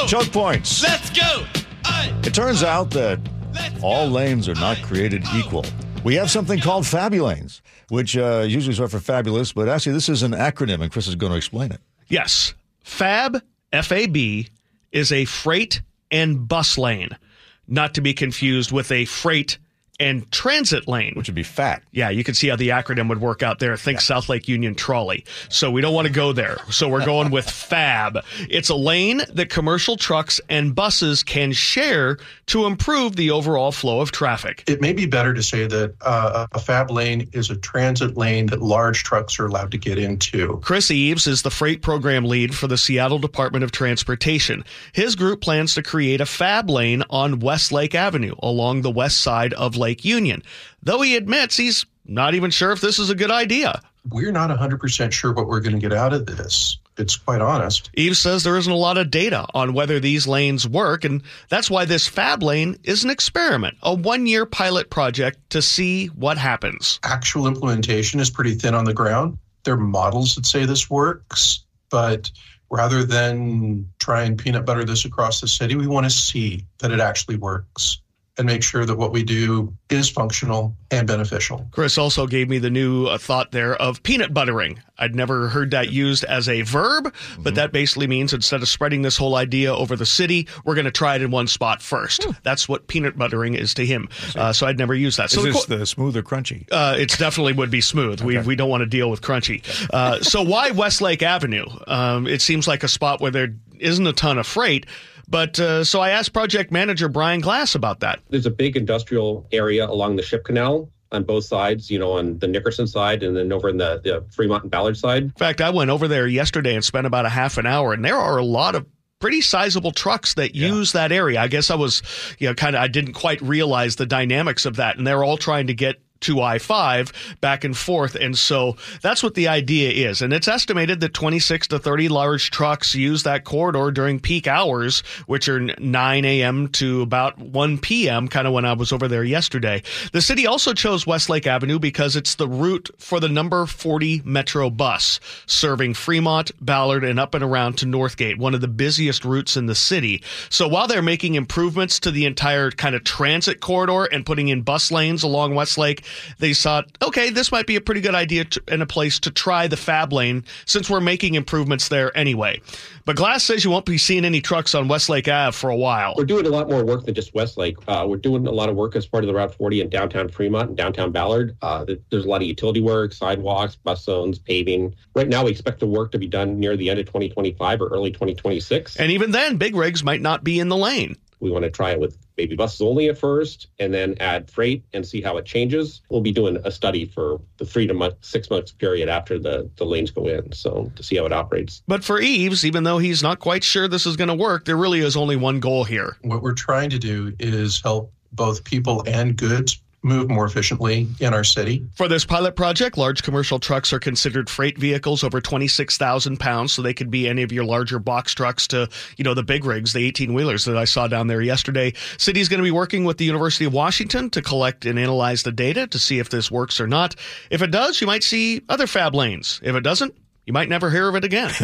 go. Choke points. Let's go. It turns out that all go. lanes are not created equal. We have something called Fabulanes, which uh, usually is for fabulous, but actually this is an acronym, and Chris is going to explain it. Yes. FAB, F A B, is a freight and bus lane, not to be confused with a freight and transit lane. Which would be fat. Yeah, you can see how the acronym would work out there. Think South Lake Union Trolley. So we don't want to go there. So we're going with FAB. It's a lane that commercial trucks and buses can share to improve the overall flow of traffic. It may be better to say that uh, a fab lane is a transit lane that large trucks are allowed to get into. Chris Eves is the freight program lead for the Seattle Department of Transportation. His group plans to create a fab lane on Westlake Avenue along the west side of Lake Union, though he admits he's not even sure if this is a good idea. We're not 100% sure what we're going to get out of this. It's quite honest. Eves says there isn't a lot of data on whether these lanes work, and that's why this fab lane is an experiment, a one year pilot project to see what happens. Actual implementation is pretty thin on the ground. There are models that say this works, but rather than try and peanut butter this across the city, we want to see that it actually works and make sure that what we do is functional and beneficial. Chris also gave me the new uh, thought there of peanut buttering. I'd never heard that used as a verb, but that basically means instead of spreading this whole idea over the city, we're going to try it in one spot first. That's what peanut buttering is to him. Uh, so I'd never use that. So is the this qu- the smooth or crunchy? uh, it's definitely would be smooth. We we don't want to deal with crunchy. Uh, so why Westlake Avenue? Um, it seems like a spot where there isn't a ton of freight. But uh, so I asked project manager Brian Glass about that. There's a big industrial area along the ship canal on both sides, you know, on the Nickerson side and then over in the, the Fremont and Ballard side. In fact, I went over there yesterday and spent about a half an hour, and there are a lot of pretty sizable trucks that use that area. I guess I was, you know, kind of, I didn't quite realize the dynamics of that, and they're all trying to get to I 5 back and forth. And so that's what the idea is. And it's estimated that 26 to 30 large trucks use that corridor during peak hours, which are 9 a.m. to about 1 p.m., kind of when I was over there yesterday. The city also chose Westlake Avenue because it's the route for the number 40 Metro bus serving Fremont, Ballard, and up and around to Northgate, one of the busiest routes in the city. So while they're making improvements to the entire kind of transit corridor and putting in bus lanes along Westlake, they thought, okay, this might be a pretty good idea to, and a place to try the fab lane since we're making improvements there anyway. But Glass says you won't be seeing any trucks on Westlake Ave for a while. We're doing a lot more work than just Westlake. Uh, we're doing a lot of work as part of the Route 40 in downtown Fremont and downtown Ballard. Uh, there's a lot of utility work, sidewalks, bus zones, paving. Right now, we expect the work to be done near the end of 2025 or early 2026. And even then, big rigs might not be in the lane. We want to try it with maybe buses only at first and then add freight and see how it changes. We'll be doing a study for the three to month, six months period after the, the lanes go in. So to see how it operates. But for Eves, even though he's not quite sure this is going to work, there really is only one goal here. What we're trying to do is help both people and goods move more efficiently in our city. For this pilot project, large commercial trucks are considered freight vehicles over 26,000 pounds, so they could be any of your larger box trucks to, you know, the big rigs, the 18 wheelers that I saw down there yesterday. City's going to be working with the University of Washington to collect and analyze the data to see if this works or not. If it does, you might see other fab lanes. If it doesn't, you might never hear of it again.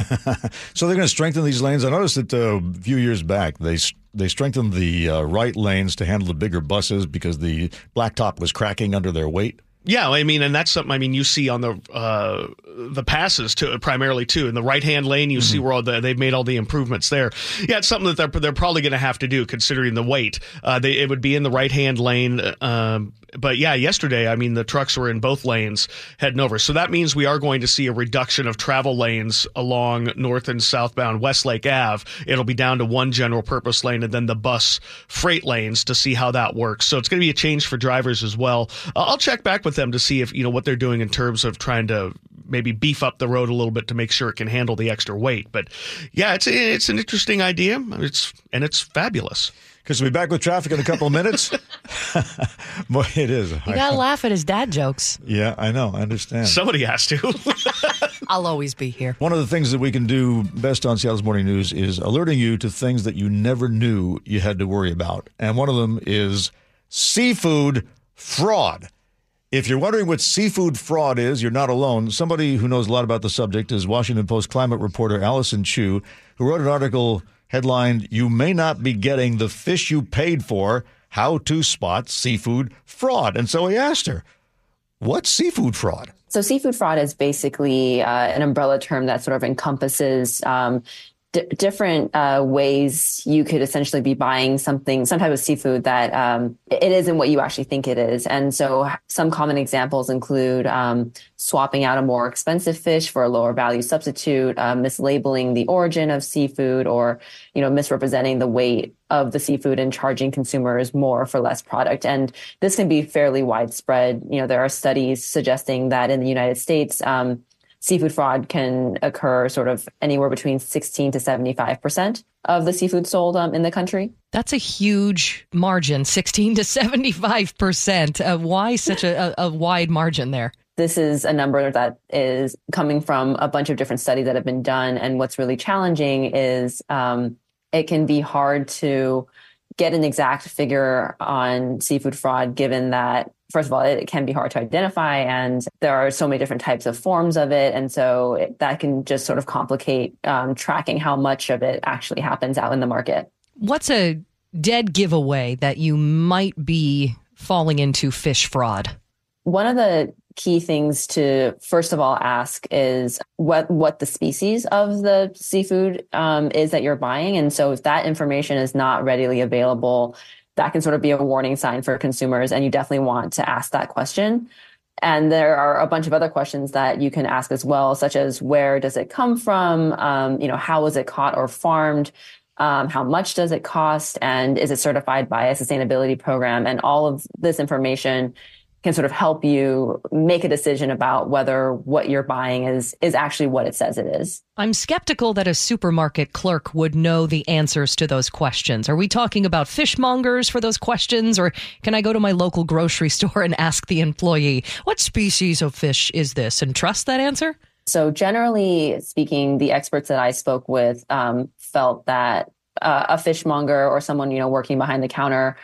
So they're going to strengthen these lanes. I noticed that uh, a few years back they they strengthened the uh, right lanes to handle the bigger buses because the blacktop was cracking under their weight. Yeah, I mean, and that's something I mean you see on the uh, the passes to primarily too in the right hand lane. You see where all the, they've made all the improvements there. Yeah, it's something that they're they're probably going to have to do considering the weight. Uh, they it would be in the right hand lane. Um, but yeah, yesterday, I mean, the trucks were in both lanes heading over. So that means we are going to see a reduction of travel lanes along north and southbound Westlake Ave. It'll be down to one general purpose lane and then the bus freight lanes to see how that works. So it's going to be a change for drivers as well. Uh, I'll check back with them to see if, you know, what they're doing in terms of trying to maybe beef up the road a little bit to make sure it can handle the extra weight. But yeah, it's it's an interesting idea. It's and it's fabulous. Because we'll be back with traffic in a couple of minutes. Boy, it is. You gotta laugh at his dad jokes. yeah, I know. I understand. Somebody has to. I'll always be here. One of the things that we can do best on Seattle's Morning News is alerting you to things that you never knew you had to worry about. And one of them is seafood fraud. If you're wondering what seafood fraud is, you're not alone. Somebody who knows a lot about the subject is Washington Post climate reporter Allyson Chiu, who wrote an article headlined, You May Not Be Getting the Fish You Paid For How to Spot Seafood Fraud. And so he asked her, What's seafood fraud? So, seafood fraud is basically uh, an umbrella term that sort of encompasses um, d- different uh, ways you could essentially be buying something, some type of seafood that um, it isn't what you actually think it is. And so, some common examples include um, swapping out a more expensive fish for a lower value substitute, uh, mislabeling the origin of seafood, or you know, misrepresenting the weight of the seafood and charging consumers more for less product. And this can be fairly widespread. You know, there are studies suggesting that in the United States, um, seafood fraud can occur sort of anywhere between 16 to 75% of the seafood sold um, in the country. That's a huge margin, 16 to 75%. Uh, why such a, a, a wide margin there? This is a number that is coming from a bunch of different studies that have been done. And what's really challenging is um, it can be hard to get an exact figure on seafood fraud, given that first of all, it can be hard to identify and there are so many different types of forms of it. And so it, that can just sort of complicate um, tracking how much of it actually happens out in the market. What's a dead giveaway that you might be falling into fish fraud? One of the key things to first of all ask is what what the species of the seafood um, is that you're buying, and so if that information is not readily available, that can sort of be a warning sign for consumers. And you definitely want to ask that question. And there are a bunch of other questions that you can ask as well, such as where does it come from? Um, you know, how was it caught or farmed? Um, how much does it cost? And is it certified by a sustainability program? And all of this information can sort of help you make a decision about whether what you're buying is is actually what it says it is. I'm skeptical that a supermarket clerk would know the answers to those questions. Are we talking about fishmongers for those questions or can I go to my local grocery store and ask the employee, "What species of fish is this?" and trust that answer? So generally speaking, the experts that I spoke with um, felt that uh, a fishmonger or someone you know working behind the counter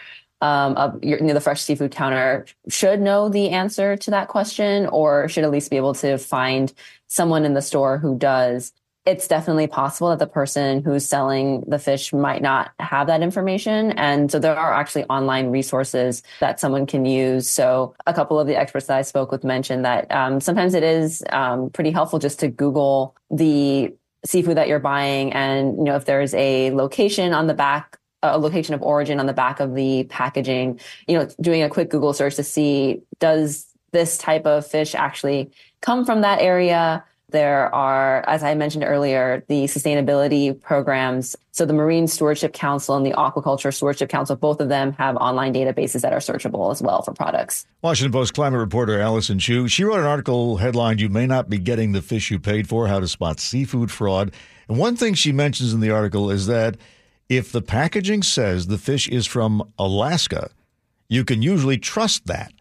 um, of your, you know, the fresh seafood counter should know the answer to that question or should at least be able to find someone in the store who does. It's definitely possible that the person who's selling the fish might not have that information. And so there are actually online resources that someone can use. So a couple of the experts that I spoke with mentioned that um, sometimes it is um, pretty helpful just to Google the seafood that you're buying and you know if there's a location on the back a location of origin on the back of the packaging, you know, doing a quick Google search to see does this type of fish actually come from that area? There are, as I mentioned earlier, the sustainability programs. So the Marine Stewardship Council and the Aquaculture Stewardship Council, both of them have online databases that are searchable as well for products. Washington Post climate reporter Allyson Chiu, she wrote an article headlined, You May Not Be Getting the Fish You Paid For, How to Spot Seafood Fraud. And one thing she mentions in the article is that if the packaging says the fish is from Alaska, you can usually trust that.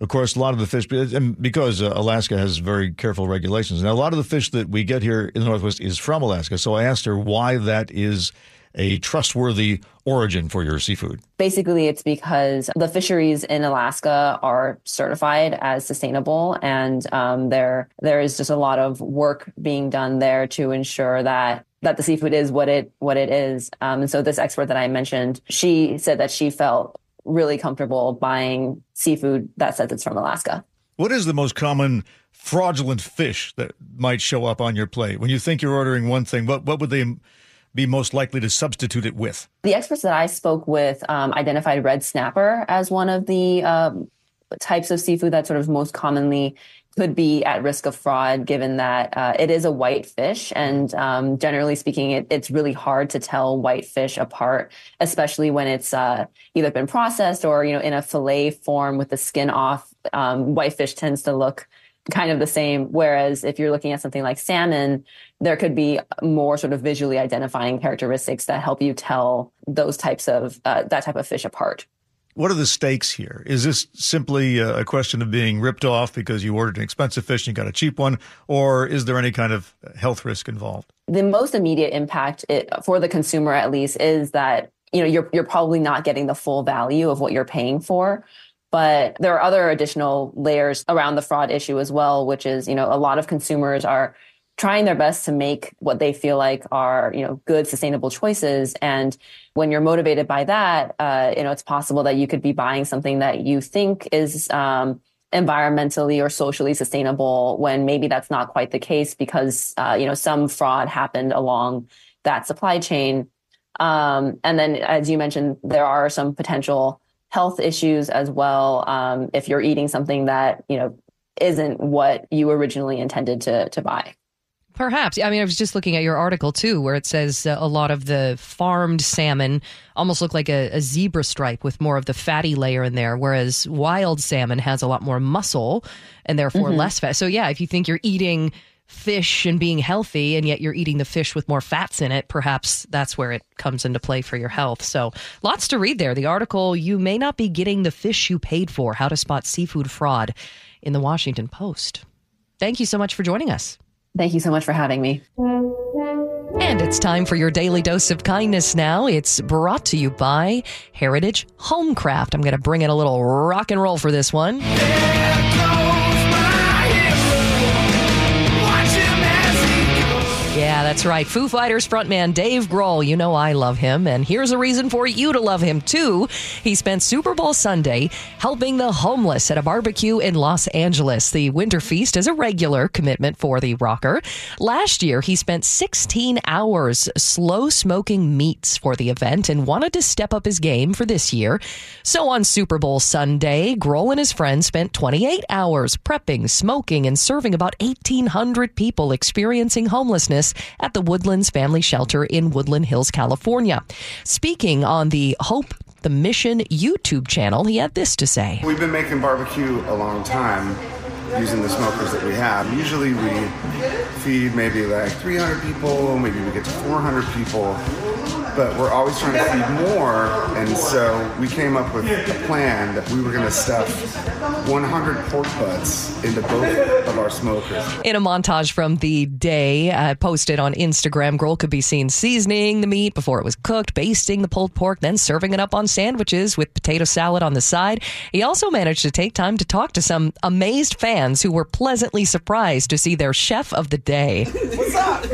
Of course, a lot of the fish, because uh, Alaska has very careful regulations. Now, a lot of the fish that we get here in the Northwest is from Alaska. So I asked her why that is a trustworthy origin for your seafood? Basically, it's because the fisheries in Alaska are certified as sustainable, and um, there there is just a lot of work being done there to ensure that that the seafood is what it what it is. Um, and so this expert that I mentioned, she said that she felt really comfortable buying seafood that says it's from Alaska. What is the most common fraudulent fish that might show up on your plate when you think you're ordering one thing? What what would they be most likely to substitute it with? The experts that I spoke with um, identified red snapper as one of the um, types of seafood that sort of most commonly could be at risk of fraud given that uh, it is a white fish. And um, generally speaking it, it's really hard to tell white fish apart especially when it's uh, either been processed or you know in a fillet form with the skin off. Um, white fish tends to look kind of the same. Whereas if you're looking at something like salmon there could be more sort of visually identifying characteristics that help you tell those types of uh, that type of fish apart what are the stakes here? Is this simply a question of being ripped off because you ordered an expensive fish and you got a cheap one, or is there any kind of health risk involved? The most immediate impact it, for the consumer, at least, is that you know you're you're probably not getting the full value of what you're paying for. But there are other additional layers around the fraud issue as well, which is you know a lot of consumers are trying their best to make what they feel like are you know good sustainable choices. And when you're motivated by that uh, you know it's possible that you could be buying something that you think is um, environmentally or socially sustainable when maybe that's not quite the case because uh, you know some fraud happened along that supply chain. Um, and then as you mentioned there are some potential health issues as well um, if you're eating something that you know isn't what you originally intended to to buy Perhaps. I mean, I was just looking at your article too, where it says uh, a lot of the farmed salmon almost look like a, a, zebra stripe with more of the fatty layer in there, whereas wild salmon has a lot more muscle and therefore mm-hmm. less fat. So, yeah, if you think you're eating fish and being healthy and yet you're eating the fish with more fats in it, perhaps that's where it comes into play for your health. So, lots to read there. The article, You May Not Be Getting the Fish You Paid For How to Spot Seafood Fraud in the Washington Post. Thank you so much for joining us. Thank you so much for having me. And it's time for your daily dose of kindness now. It's brought to you by Heritage Homecraft. I'm going to bring in a little rock and roll for this one. Yeah, that's right. Foo Fighters frontman Dave Grohl. You know I love him, and here's a reason for you to love him too. He spent Super Bowl Sunday helping the homeless at a barbecue in Los Angeles. The Winter Feast is a regular commitment for the rocker. Last year, he spent 16 hours slow smoking meats for the event and wanted to step up his game for this year. So on Super Bowl Sunday, Grohl and his friends spent 28 hours prepping, smoking, and serving about 1,800 people experiencing homelessness at the Woodlands Family Shelter in Woodland Hills, California. Speaking on the Hope the Mission YouTube channel, he had this to say. We've been making barbecue a long time using the smokers that we have. Usually we feed maybe like 300 people, maybe we get to 400 people but we're always trying to feed more. And so we came up with a plan that we were going to stuff 100 pork butts into both of our smokers. In a montage from the day uh, posted on Instagram, Grohl could be seen seasoning the meat before it was cooked, basting the pulled pork, then serving it up on sandwiches with potato salad on the side. He also managed to take time to talk to some amazed fans who were pleasantly surprised to see their chef of the day. What's up?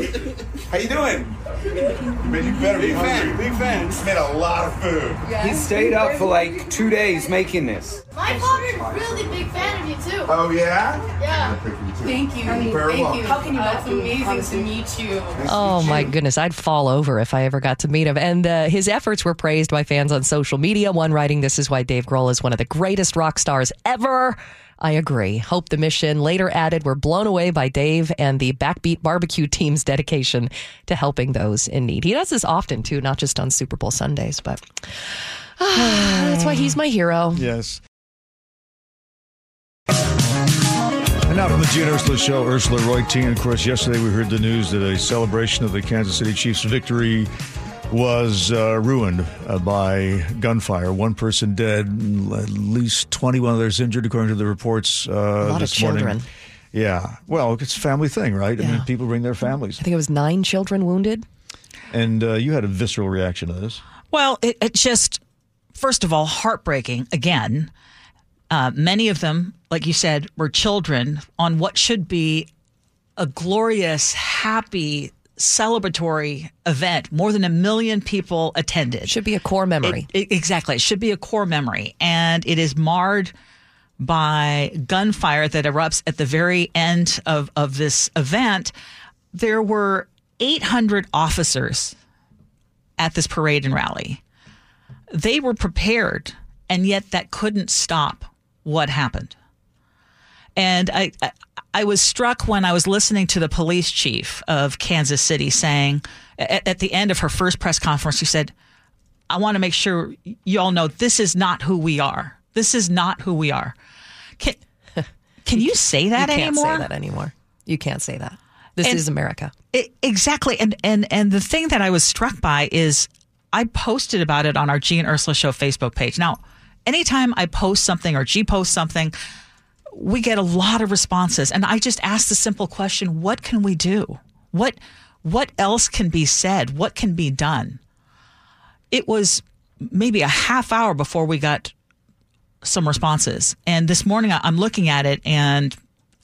How you doing? But you better be fan. Big fan. He's made a lot of food. He stayed up for like two days making this. My father's really big fan of you too. Oh yeah? Yeah. Thank you. Thank you very Thank you. much. How can you uh, It's amazing to meet you. Oh my goodness, I'd fall over if I ever got to meet him. And uh, his efforts were praised by fans on social media. One writing, "This is why Dave Grohl is one of the greatest rock stars ever." I agree. Hope the mission later added, We're blown away by Dave and the Backbeat Barbecue team's dedication to helping those in need. He does this often too, not just on Super Bowl Sundays, but that's why he's my hero. Yes. And now from the Gene Ursula Show, Ursula Roy Reutin. Of course, yesterday we heard the news that a celebration of the Kansas City Chiefs' victory was uh, ruined uh, by gunfire. One person dead, at least 21 others injured, according to the reports uh, a lot this of children. morning. Yeah. Well, it's a family thing, right? I mean, people bring their families. I think it was nine children wounded. And uh, you had a visceral reaction to this. Well, it, it just, first of all, heartbreaking again. Uh, many of them, like you said, were children on what should be a glorious, happy, celebratory event. More than a million people attended. Should be a core memory. It- it- exactly. It should be a core memory. And it is marred by gunfire that erupts at the very end of, of this event. There were 800 officers at this parade and rally. They were prepared, and yet that couldn't stop what happened. And I, I, was struck when I was listening to the police chief of Kansas City saying at, at the end of her first press conference, she said, I want to make sure you all know this is not who we are. This is not who we are. Can, can you say that you can't anymore? say that anymore. You can't say that. This And- is America. I- exactly. And, and, and the thing that I was struck by is I posted about it on our Gee and Ursula Show Facebook page. Now, anytime I post something or Gee posts something, we get a lot of responses. And I just asked the simple question, what can we do? What, what else can be said? What can be done? It was maybe a half hour before we got some responses. And this morning I'm looking at it and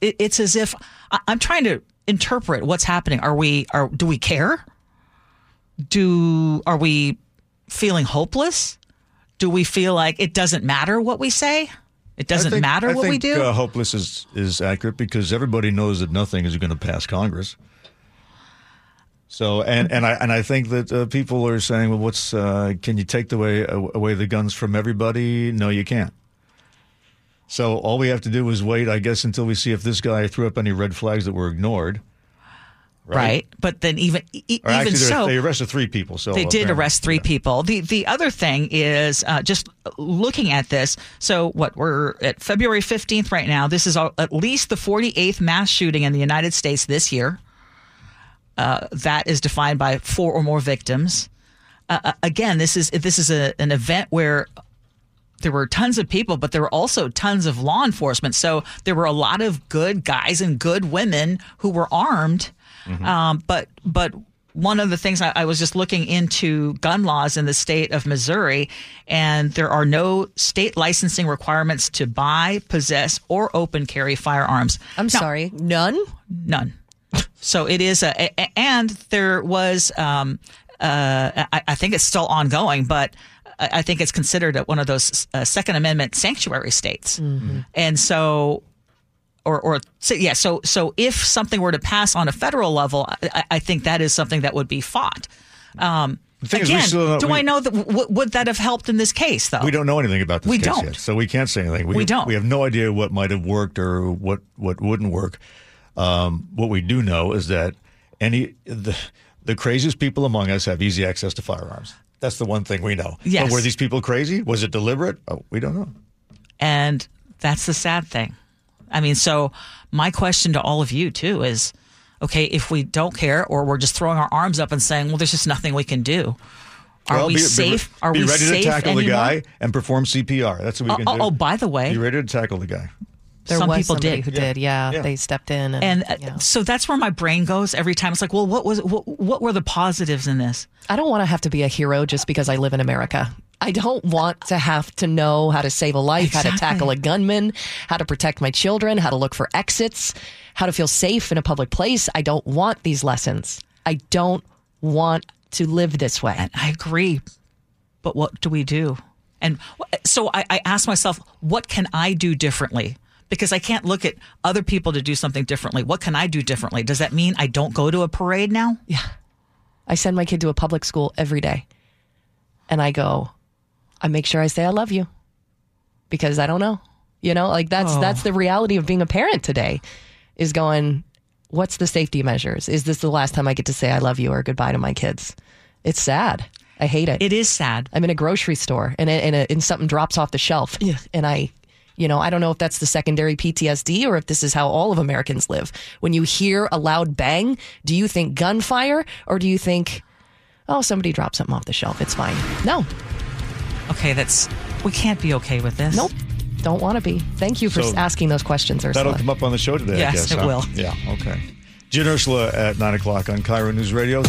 it, it's as if I'm trying to interpret what's happening? Are we are do we care? Do are we feeling hopeless? Do we feel like it doesn't matter what we say? It doesn't think- matter I what we think, do. Uh, hopeless is, is accurate because everybody knows that nothing is going to pass Congress. So and and I and I think that uh, people are saying, well, what's uh, can you take the way away the guns from everybody? No, you can't. So all we have to do is wait, I guess, until we see if this guy threw up any red flags that were ignored. Right? But then even e- even actually, so, they arrested three people. So they did arrest three people. The the other thing is uh, just looking at this. So what we're at February fifteenth right now. This is all, at least the forty eighth mass shooting in the United States this year. Uh, that is defined by four or more victims. Uh, uh, again, this is this is a, an event where there were tons of people, but there were also tons of law enforcement. So there were a lot of good guys and good women who were armed. Um, but but one of the things I, I was just looking into gun laws in the state of Missouri, and there are no state licensing requirements to buy, possess, or open carry firearms. I'm sorry, none. None. So it is a, a- and there was, um, uh, I, I think it's still ongoing, but I I think it's considered one of those uh, Second Amendment sanctuary states. And so, or, or so, yeah, so so if something were to pass on a federal level, I, I think that is something that would be fought. Um, The thing is, we again, still do we- I know that w- would that have helped in this case though? We don't know anything about this We case don't. yet, so we can't say anything. We don't. We have no idea what might have worked or what what wouldn't work. Um, what we do know is that any the the craziest people among us have easy access to firearms. That's the one thing we know. Yes. But were these people crazy? Was it deliberate? Oh, we don't know. And that's the sad thing. I mean, so my question to all of you too is okay, if we don't care or we're just throwing our arms up and saying, well, there's just nothing we can do. Are Well, we be- be- safe? Are be we ready safe to tackle the guy and perform CPR. That's what we Oh, can oh, do. oh, by the way, be ready to tackle the guy. There Some was people did. who did. Yeah, Yeah. they stepped in, and, and uh, yeah. so that's where my brain goes every time. It's like, well, what was what, what were the positives in this? I don't want to have to be a hero just because I live in America. I don't want to have to know how to save a life, how to tackle a gunman, how to protect my children, how to look for exits, how to feel safe in a public place. I don't want these lessons. I don't want to live this way. And I agree, but what do we do? And so I, I ask myself, what can I do differently? Because I can't look at other people to do something differently. What can I do differently? Does that mean I don't go to a parade now? Yeah. I send my kid to a public school every day. And I go, I make sure I say I love you because I don't know. You know, like that's Oh. that's the reality of being a parent today is going, what's the safety measures? Is this the last time I get to say I love you or goodbye to my kids? It's sad. I hate it. It is sad. I'm in a grocery store and and, a, and something drops off the shelf and I you know, I don't know if that's the secondary PTSD or if this is how all of Americans live. When you hear a loud bang, do you think gunfire or do you think, oh, somebody dropped something off the shelf? It's fine. No, Okay, that's we can't be okay with this. nope. Don't want to be. Thank you for So asking those questions, Ursula. That'll come up on the show today, I Yes, guess. it huh? will. Yeah, okay. Jen Ursula at 9 o'clock on KIRO News Radio.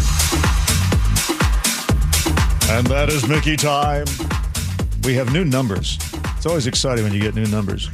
And that is Micki time. We have new numbers. It's always exciting when you get new numbers.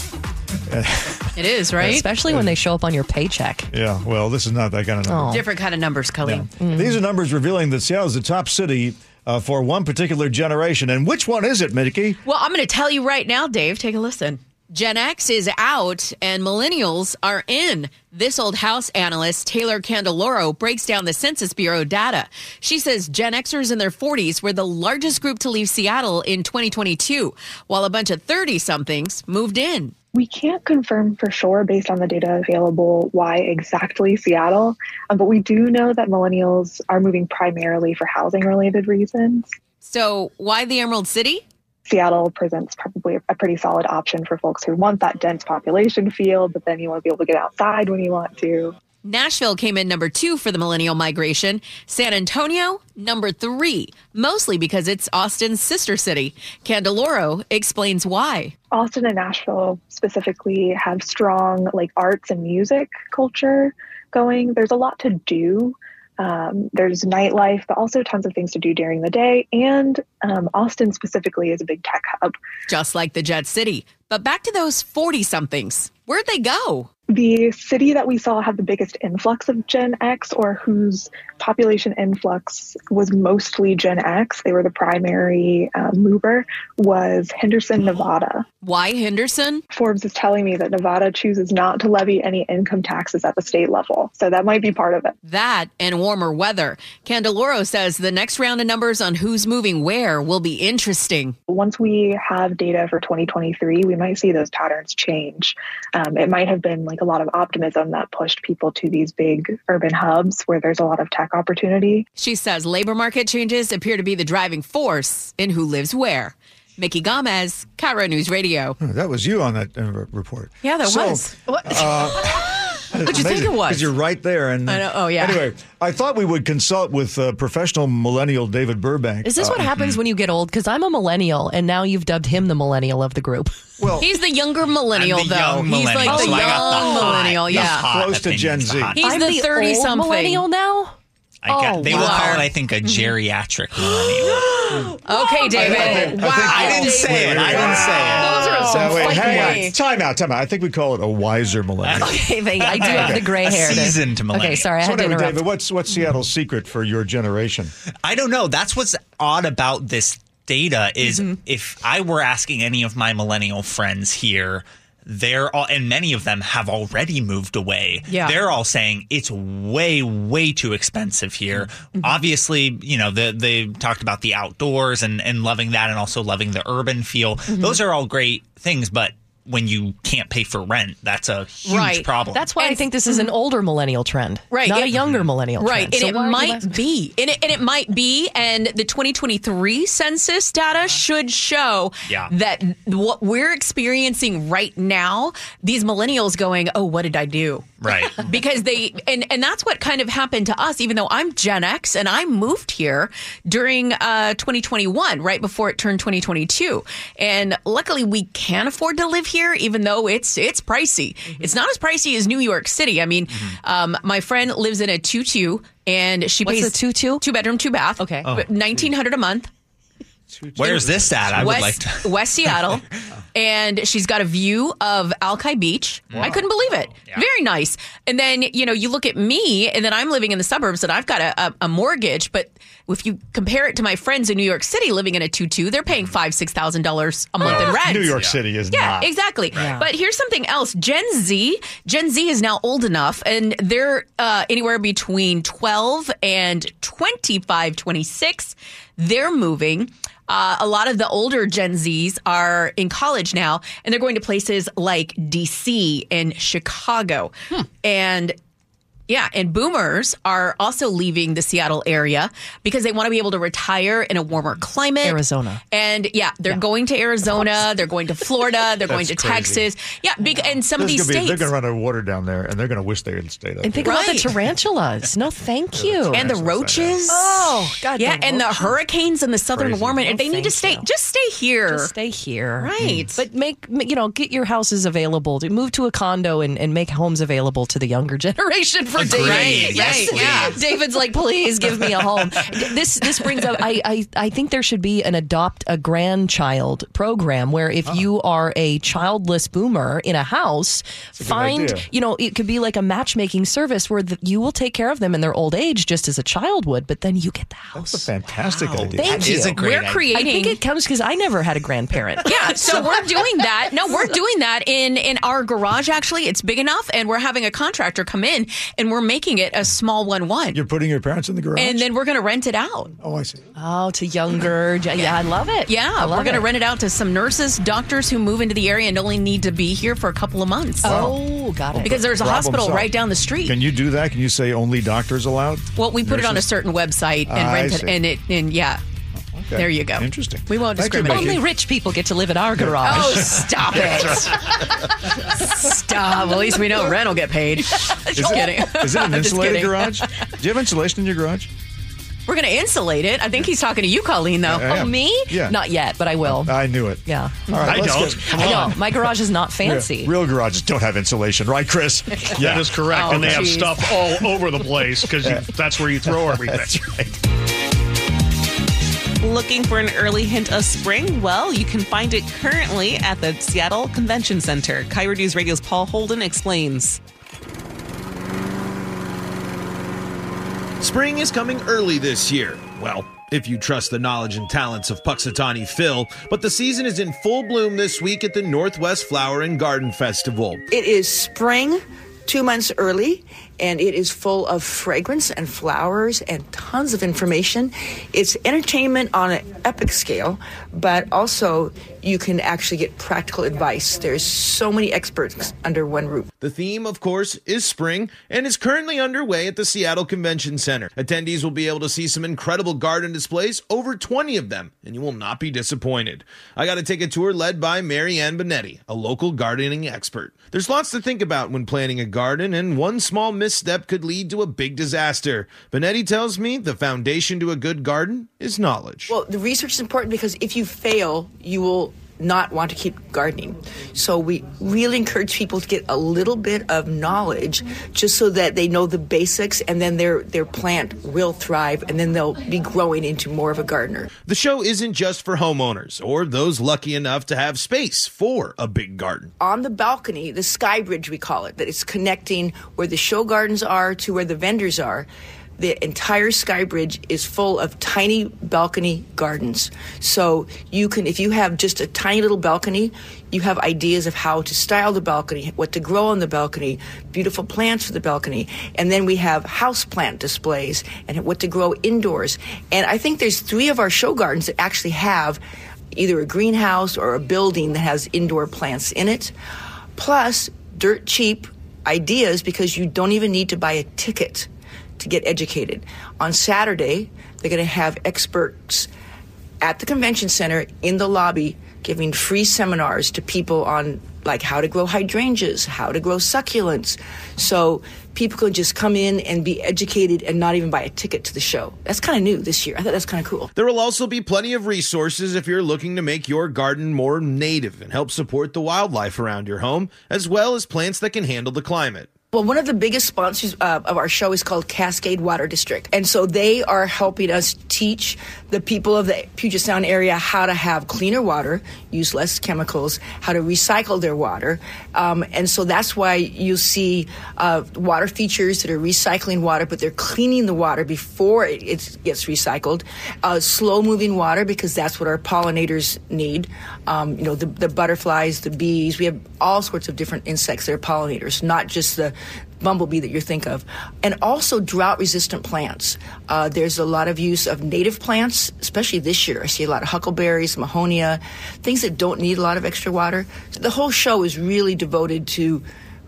It is, right? Especially when they show up on your paycheck. Yeah, well, this is not that kind of number. Oh. Different kind of numbers, Colleen. These are numbers revealing that Seattle is the top city uh, for one particular generation. And which one is it, Micki? Well, I'm going to tell you right now, Dave. Take a listen. Gen X is out and millennials are in. This old house analyst, Taylor Candeloro, breaks down the Census Bureau data. She says Gen Xers in their 40s were the largest group to leave Seattle in 2022, while a bunch of 30 somethings moved in. We can't confirm for sure based on the data available why exactly Seattle, um, but we do know that millennials are moving primarily for housing related reasons. So, why the Emerald City? Seattle presents probably a pretty solid option for folks who want that dense population feel, but then you want to be able to get outside when you want to. Nashville came in number two for the millennial migration. San Antonio, number three, mostly because it's Austin's sister city. Candeloro explains why. Austin and Nashville specifically have strong like arts and music culture going. There's a lot to do. Um, there's nightlife, but also tons of things to do during the day. And um, Austin specifically is a big tech hub. Just like the Jet City. But back to those 40 somethings. Where'd they go? The city that we saw have the biggest influx of Gen X or whose population influx was mostly Gen X, they were the primary uh, mover, was Henderson, Nevada. Why Henderson? Forbes is telling me that Nevada chooses not to levy any income taxes at the state level. So that might be part of it. That and warmer weather. Candeloro says the next round of numbers on who's moving where will be interesting. Once we have data for 2023, we might see those patterns change. Um, it might have been like a lot of optimism that pushed people to these big urban hubs where there's a lot of tech opportunity. She says labor market changes appear to be the driving force in who lives where. Micki Gamez, KIRO News Radio. Oh, that was you on that uh, report. Yeah, there So, was. What'd you think it was? Because you're right there. And I know- oh, yeah. Anyway, I thought we would consult with uh, professional millennial David Burbank. Is this what Uh, happens when you get old? Because I'm a millennial, and now you've dubbed him the millennial of the group. Well, He's the younger millennial, I'm the though. young He's like millennial, the so young the hot- millennial. the Yeah. hot Close to Gen Z. the He's I'm the the 30 old something. millennial now. I got, Oh, they will call it, I think, a geriatric millennial. Okay, David. I think- wow. I didn't say it. I didn't say Those are some Uh, wait, hang on. Time out, time out. I think we call it a wiser millennial. Okay, they, I do have the gray A hair. to- seasoned millennial. Okay, sorry, I So had to anyway, interrupt. David, what's what's Seattle's secret for your generation? I don't know. That's what's odd about this data is Mm-hmm. if I were asking any of my millennial friends here, they're all, and many of them have already moved away. Yeah. They're all saying it's way, way too expensive here. Mm-hmm. Obviously, you know, the, they talked about the outdoors and, and loving that and also loving the urban feel. Mm-hmm. Those are all great things, but when you can't pay for rent, that's a huge Right. problem. That's why I think this is an mm-hmm. older millennial trend, Right, Not a younger millennial Right, trend. and So it why are you might asking- be, and it, and it might be, and the 2023 census data uh-huh. should show Yeah. that what we're experiencing right now, these millennials going, "Oh, what did I do?" Right. because they and and that's what kind of happened to us even though i'm gen x and i moved here during uh 2021 right before it turned 2022 and luckily we can afford to live here even though it's it's pricey it's not as pricey as new york city i mean um my friend lives in a 2-2 and she What's pays a 2-2? two bedroom two bath Okay. Oh. 1900 a month Where's this at? I would West, like to. West Seattle, and she's got a view of Alki Beach. I couldn't believe it. Very nice. And then you know you look at me, and then I'm living in the suburbs, and I've got a, a, a mortgage. But if you compare it to my friends in New York City living in a two two, they're paying five six thousand dollars a month in rent. New York City is Yeah, not. exactly. But here's something else. Gen Z, Gen Z is now old enough, and they're uh, anywhere between 12 and 25, 26. They're moving. Uh, a lot of the older Gen Zs are in college now, and they're going to places like DC and Chicago. And yeah, and boomers are also leaving the Seattle area because they want to be able to retire in a warmer climate. Arizona. And yeah, they're going to Arizona, they're going to Florida, they're going to crazy. Texas. Yeah, big, and some of these gonna be- states. they're going to run out of water down there, and they're going to wish they had stayed up. And think there. about the tarantulas. No, thank you. and the roaches. Oh, God, Yeah, the and the hurricanes in the southern Crazy. warming. No, they oh, need to stay. you. Just stay here. Just stay here. Right. But make, you know, get your houses available. Move to a condo and, and make homes available to the younger generation for Agreed. David. Yes, please. Yeah. David's like, please give me a home. This this brings up. I, I I think there should be an adopt a grandchild program where if ah. you are a childless boomer in a house, good find idea. you know it could be like a matchmaking service where the, you will take care of them in their old age just as a child would, but then you get the house. That's a fantastic idea. Thank That you. is a great We're idea. creating. I think it comes because I never had a grandparent. Yeah, so we're doing that. No, we're doing that in in our garage. Actually, it's big enough, and we're having a contractor come in, and we're making it a small one one, You're putting your parents in the garage? and then we're going to rent it out. oh, I see. Oh, to younger. gen- Yeah, I love it. Yeah, love we're going to rent it out to some nurses, doctors who move into the area and only need to be here for a couple of months. Oh, got it. Because there's a Problem hospital solved. right down the street. Can you do that? Can you say only doctors allowed? well, we put it on a certain website and ah, I rent it, and it, and yeah, Okay. there you go. Interesting. We won't Thank discriminate. Becky. Only rich people get to live in our garage. Oh, stop it! stop. Well, at least we know rent will get paid. Just kidding. Is it an insulated garage? Do you have insulation in your garage? We're going to insulate it. I think he's talking to you, Colleen, though. I Oh, me? Yeah. Not yet, but I will. I knew it. Yeah. All right, I let's don't. get- Come I on. know. My garage is not fancy. Real garages don't have insulation, right, Chris? yeah. That is correct. Oh, and they oh, have stuff all over the place because that's where you throw everything. That's right. Looking for an early hint of spring? Well, you can find it currently at the Seattle Convention Center. KIRO News Radio's Paul Holden explains. Spring is coming early this year. Well, if you trust the knowledge and talents of Punxsutawney Phil, but the season is in full bloom this week at the Northwest Flower and Garden Festival. It is spring, two months early, and it is full of fragrance and flowers and tons of information. It's entertainment on an epic scale, but also you can actually get practical advice. There's so many experts under one roof. The theme, of course, is spring and is currently underway at the Seattle Convention Center. Attendees will be able to see some incredible garden displays, over 20 of them, and you will not be disappointed. I got to take a tour led by Mary Ann Benetti, a local gardening expert. There's lots to think about when planning a garden, and one small misstep could lead to a big disaster. Benetti tells me the foundation to a good garden is knowledge. Well, the research is important because if you fail, you will not want to keep gardening. So we really encourage people to get a little bit of knowledge just so that they know the basics and then their their plant will thrive and then they'll be growing into more of a gardener. The show isn't just for homeowners or those lucky enough to have space for a big garden. On the balcony, the sky bridge we call it, that it's connecting where the show gardens are to where the vendors are the entire sky bridge is full of tiny balcony gardens. So you can, if you have just a tiny little balcony, you have ideas of how to style the balcony, what to grow on the balcony, beautiful plants for the balcony. And then we have house plant displays and what to grow indoors. And I think there's three of our show gardens that actually have either a greenhouse or a building that has indoor plants in it. Plus, dirt cheap ideas because you don't even need to buy a ticket to get educated. On Saturday, they're going to have experts at the convention center in the lobby giving free seminars to people on like how to grow hydrangeas, how to grow succulents. So people could just come in and be educated and not even buy a ticket to the show. That's kind of new this year. I thought that's kind of cool. There will also be plenty of resources if you're looking to make your garden more native and help support the wildlife around your home, as well as plants that can handle the climate. Well, one of the biggest sponsors uh, of our show is called Cascade Water District. And so they are helping us teach the people of the Puget Sound area how to have cleaner water, use less chemicals, how to recycle their water. Um, and so that's why you see uh, water features that are recycling water, but they're cleaning the water before it, it gets recycled. Uh, slow moving water, because that's what our pollinators need. Um, you know, the, the butterflies, the bees, we have all sorts of different insects that are pollinators, not just the bumblebee that you think of, and also drought resistant plants. Uh, there's a lot of use of native plants, especially this year. I see a lot of huckleberries, mahonia, things that don't need a lot of extra water. So the whole show is really devoted to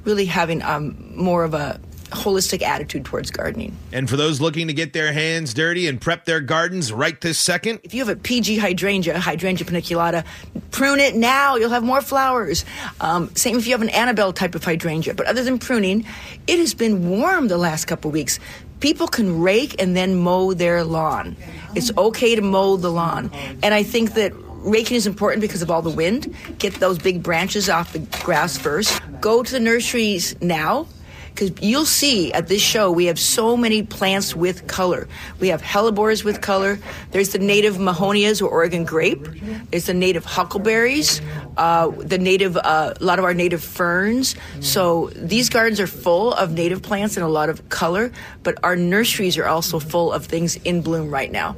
really having um, more of a holistic attitude towards gardening. And for those looking to get their hands dirty and prep their gardens right this second, if you have a PG hydrangea, hydrangea paniculata, prune it now. You'll have more flowers. Um, same if you have an Annabelle type of hydrangea. But other than pruning, it has been warm the last couple weeks. People can rake and then mow their lawn. It's okay to mow the lawn. And I think that raking is important because of all the wind. Get those big branches off the grass first. Go to the nurseries now because you'll see at this show we have so many plants with color. We have hellebores with color. There's the native mahonias or Oregon grape. There's the native huckleberries. Uh, the native, uh, a lot of our native ferns. So these gardens are full of native plants and a lot of color, but our nurseries are also full of things in bloom right now.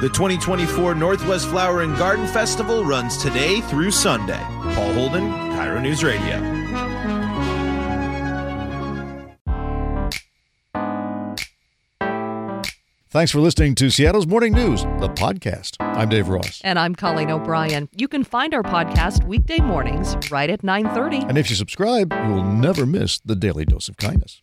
The 2024 Northwest Flower and Garden Festival runs today through Sunday. Paul Holden, KIRO News Radio. Thanks for listening to Seattle's Morning News, the podcast. I'm Dave Ross. And I'm Colleen O'Brien. You can find our podcast weekday mornings right at 9:30. And if you subscribe, you'll never miss the daily dose of kindness.